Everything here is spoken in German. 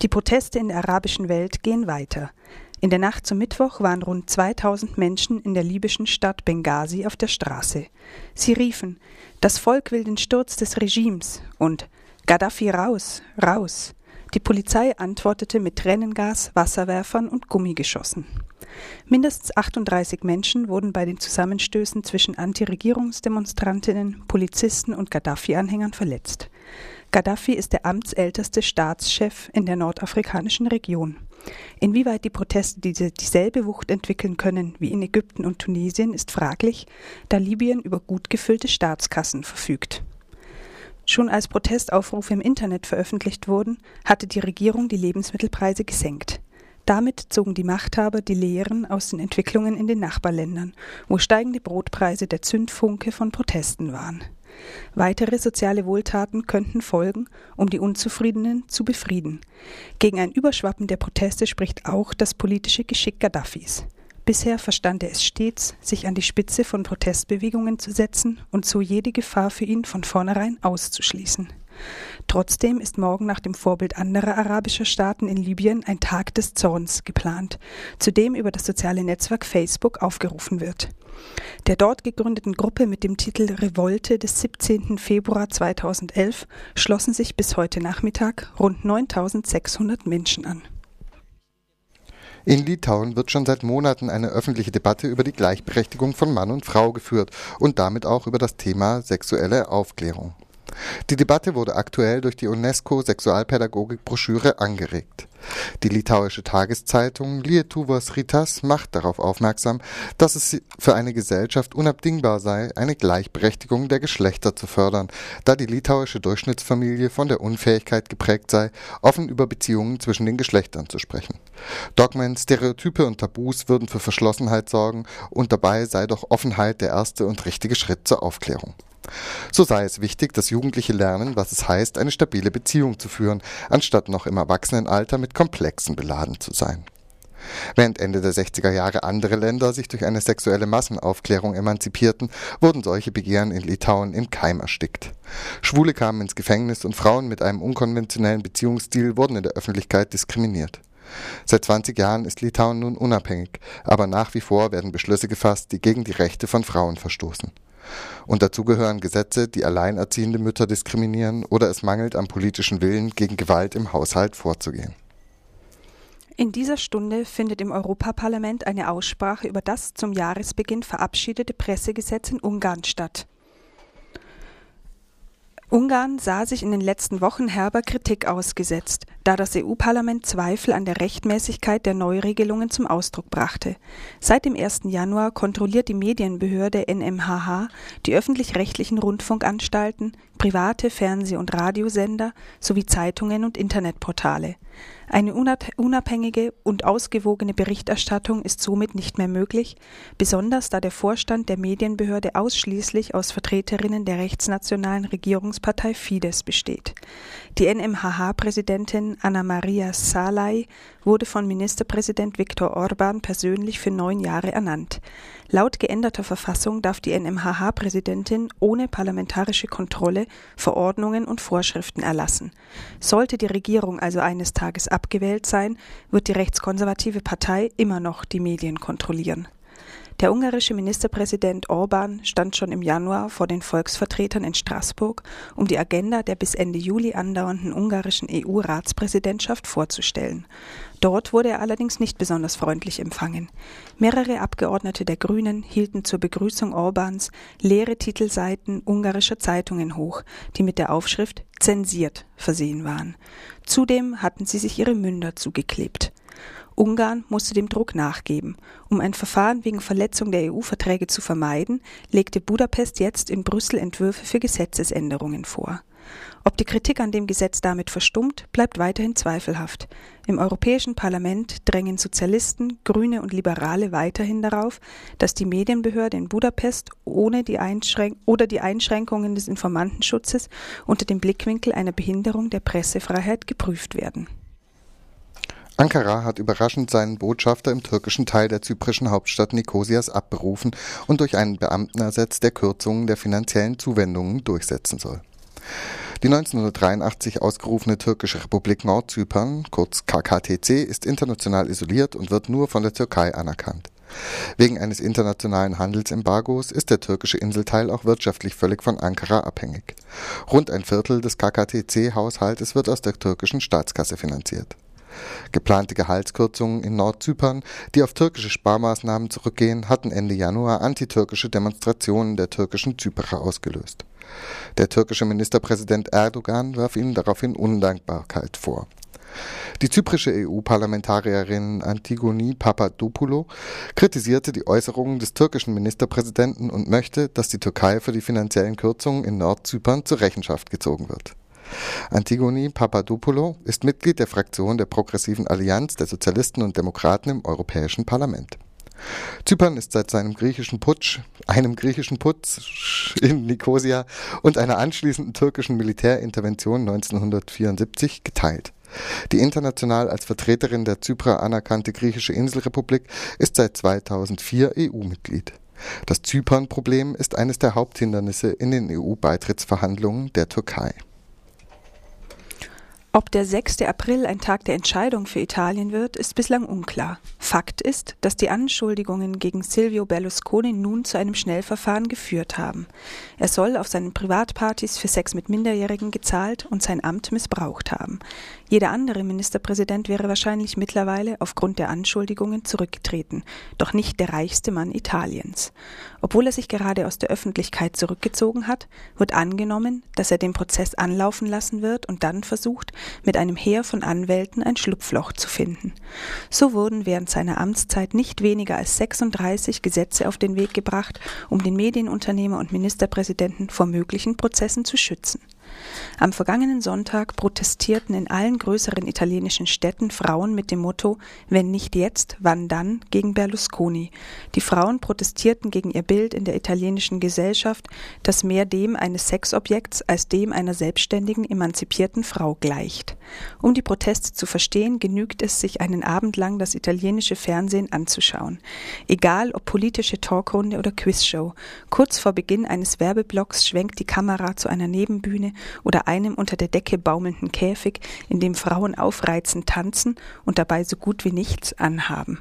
Die Proteste in der arabischen Welt gehen weiter. In der Nacht zum Mittwoch waren rund 2000 Menschen in der libyschen Stadt Benghazi auf der Straße. Sie riefen: Das Volk will den Sturz des Regimes und Gaddafi raus, raus. Die Polizei antwortete mit Tränengas, Wasserwerfern und Gummigeschossen. Mindestens 38 Menschen wurden bei den Zusammenstößen zwischen Antiregierungsdemonstrantinnen, Polizisten und Gaddafi-Anhängern verletzt. Gaddafi ist der amtsälteste Staatschef in der nordafrikanischen Region. Inwieweit die Proteste diese, dieselbe Wucht entwickeln können wie in Ägypten und Tunesien, ist fraglich, da Libyen über gut gefüllte Staatskassen verfügt. Schon als Protestaufrufe im Internet veröffentlicht wurden, hatte die Regierung die Lebensmittelpreise gesenkt. Damit zogen die Machthaber die Lehren aus den Entwicklungen in den Nachbarländern, wo steigende Brotpreise der Zündfunke von Protesten waren. Weitere soziale Wohltaten könnten folgen, um die Unzufriedenen zu befrieden. Gegen ein Überschwappen der Proteste spricht auch das politische Geschick Gaddafis. Bisher verstand er es stets, sich an die Spitze von Protestbewegungen zu setzen und so jede Gefahr für ihn von vornherein auszuschließen. Trotzdem ist morgen nach dem Vorbild anderer arabischer Staaten in Libyen ein Tag des Zorns geplant, zu dem über das soziale Netzwerk Facebook aufgerufen wird. Der dort gegründeten Gruppe mit dem Titel Revolte des 17. Februar 2011 schlossen sich bis heute Nachmittag rund 9600 Menschen an. In Litauen wird schon seit Monaten eine öffentliche Debatte über die Gleichberechtigung von Mann und Frau geführt und damit auch über das Thema sexuelle Aufklärung. Die Debatte wurde aktuell durch die UNESCO-Sexualpädagogik-Broschüre angeregt. Die litauische Tageszeitung Lietuvos Rytas macht darauf aufmerksam, dass es für eine Gesellschaft unabdingbar sei, eine Gleichberechtigung der Geschlechter zu fördern, da die litauische Durchschnittsfamilie von der Unfähigkeit geprägt sei, offen über Beziehungen zwischen den Geschlechtern zu sprechen. Dogmen, Stereotype und Tabus würden für Verschlossenheit sorgen und dabei sei doch Offenheit der erste und richtige Schritt zur Aufklärung. So sei es wichtig, dass Jugendliche lernen, was es heißt, eine stabile Beziehung zu führen, anstatt noch im Erwachsenenalter mit Komplexen beladen zu sein. Während Ende der 60er Jahre andere Länder sich durch eine sexuelle Massenaufklärung emanzipierten, wurden solche Begehren in Litauen im Keim erstickt. Schwule kamen ins Gefängnis und Frauen mit einem unkonventionellen Beziehungsstil wurden in der Öffentlichkeit diskriminiert. Seit 20 Jahren ist Litauen nun unabhängig, aber nach wie vor werden Beschlüsse gefasst, die gegen die Rechte von Frauen verstoßen. Und dazu gehören Gesetze, die alleinerziehende Mütter diskriminieren oder es mangelt am politischen Willen, gegen Gewalt im Haushalt vorzugehen. In dieser Stunde findet im Europaparlament eine Aussprache über das zum Jahresbeginn verabschiedete Pressegesetz in Ungarn statt. Ungarn sah sich in den letzten Wochen herber Kritik ausgesetzt, da das EU-Parlament Zweifel an der Rechtmäßigkeit der Neuregelungen zum Ausdruck brachte. Seit dem 1. Januar kontrolliert die Medienbehörde NMHH die öffentlich-rechtlichen Rundfunkanstalten, private Fernseh- und Radiosender sowie Zeitungen und Internetportale. Eine unabhängige und ausgewogene Berichterstattung ist somit nicht mehr möglich, besonders da der Vorstand der Medienbehörde ausschließlich aus Vertreterinnen der rechtsnationalen Regierungspartei Fidesz besteht. Die NMHH-Präsidentin Anna Maria Salai wurde von Ministerpräsident Viktor Orban persönlich für neun Jahre ernannt. Laut geänderter Verfassung darf die NMHH-Präsidentin ohne parlamentarische Kontrolle Verordnungen und Vorschriften erlassen. Sollte die Regierung also eines Tages abgewählt sein, wird die rechtskonservative Partei immer noch die Medien kontrollieren. Der ungarische Ministerpräsident Orban stand schon im Januar vor den Volksvertretern in Straßburg, um die Agenda der bis Ende Juli andauernden ungarischen EU-Ratspräsidentschaft vorzustellen. Dort wurde er allerdings nicht besonders freundlich empfangen. Mehrere Abgeordnete der Grünen hielten zur Begrüßung Orbans leere Titelseiten ungarischer Zeitungen hoch, die mit der Aufschrift zensiert versehen waren. Zudem hatten sie sich ihre Münder zugeklebt. Ungarn musste dem Druck nachgeben. Um ein Verfahren wegen Verletzung der EU-Verträge zu vermeiden, legte Budapest jetzt in Brüssel Entwürfe für Gesetzesänderungen vor. Ob die Kritik an dem Gesetz damit verstummt, bleibt weiterhin zweifelhaft. Im Europäischen Parlament drängen Sozialisten, Grüne und Liberale weiterhin darauf, dass die Medienbehörde in Budapest ohne die Einschränk oder die Einschränkungen des Informantenschutzes unter dem Blickwinkel einer Behinderung der Pressefreiheit geprüft werden. Ankara hat überraschend seinen Botschafter im türkischen Teil der zyprischen Hauptstadt Nikosias abberufen und durch einen Beamten ersetzt, der Kürzungen der finanziellen Zuwendungen durchsetzen soll. Die 1983 ausgerufene türkische Republik Nordzypern, kurz KKTC, ist international isoliert und wird nur von der Türkei anerkannt. Wegen eines internationalen Handelsembargos ist der türkische Inselteil auch wirtschaftlich völlig von Ankara abhängig. Rund ein Viertel des KKTC-Haushaltes wird aus der türkischen Staatskasse finanziert. Geplante Gehaltskürzungen in Nordzypern, die auf türkische Sparmaßnahmen zurückgehen, hatten Ende Januar antitürkische Demonstrationen der türkischen Zyperer ausgelöst. Der türkische Ministerpräsident Erdogan warf ihnen daraufhin Undankbarkeit vor. Die zyprische EU-Parlamentarierin Antigoni Papadopoulou kritisierte die Äußerungen des türkischen Ministerpräsidenten und möchte, dass die Türkei für die finanziellen Kürzungen in Nordzypern zur Rechenschaft gezogen wird. Antigoni Papadopoulou ist Mitglied der Fraktion der Progressiven Allianz der Sozialisten und Demokraten im Europäischen Parlament. Zypern ist seit seinem griechischen Putsch, einem griechischen Putsch in Nikosia und einer anschließenden türkischen Militärintervention 1974 geteilt. Die international als Vertreterin der Zyprer anerkannte griechische Inselrepublik ist seit 2004 EU-Mitglied. Das Zypern-Problem ist eines der Haupthindernisse in den EU-Beitrittsverhandlungen der Türkei ob der 6. April ein Tag der Entscheidung für Italien wird, ist bislang unklar. Fakt ist, dass die Anschuldigungen gegen Silvio Berlusconi nun zu einem Schnellverfahren geführt haben. Er soll auf seinen Privatpartys für Sex mit Minderjährigen gezahlt und sein Amt missbraucht haben. Jeder andere Ministerpräsident wäre wahrscheinlich mittlerweile aufgrund der Anschuldigungen zurückgetreten, doch nicht der reichste Mann Italiens. Obwohl er sich gerade aus der Öffentlichkeit zurückgezogen hat, wird angenommen, dass er den Prozess anlaufen lassen wird und dann versucht, mit einem Heer von Anwälten ein Schlupfloch zu finden. So wurden während seiner Amtszeit nicht weniger als 36 Gesetze auf den Weg gebracht, um den Medienunternehmer und Ministerpräsidenten vor möglichen Prozessen zu schützen. Am vergangenen Sonntag protestierten in allen größeren italienischen Städten Frauen mit dem Motto Wenn nicht jetzt, wann dann gegen Berlusconi. Die Frauen protestierten gegen ihr Bild in der italienischen Gesellschaft, das mehr dem eines Sexobjekts als dem einer selbstständigen, emanzipierten Frau gleicht. Um die Proteste zu verstehen, genügt es, sich einen Abend lang das italienische Fernsehen anzuschauen. Egal ob politische Talkrunde oder Quizshow, kurz vor Beginn eines Werbeblocks schwenkt die Kamera zu einer Nebenbühne oder einem unter der Decke baumelnden Käfig, in dem Frauen aufreizend tanzen und dabei so gut wie nichts anhaben